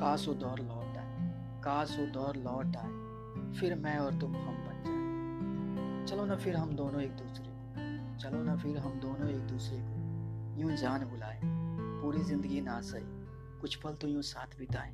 काश वो दौर लौट आए काश वो दौर लौट आए, फिर मैं और तुम हम बन जाए। चलो ना फिर हम दोनों एक दूसरे को, चलो ना फिर हम दोनों एक दूसरे को, यूँ जान बुलाए, पूरी ज़िंदगी ना सही, कुछ पल तो यूँ साथ बिताए।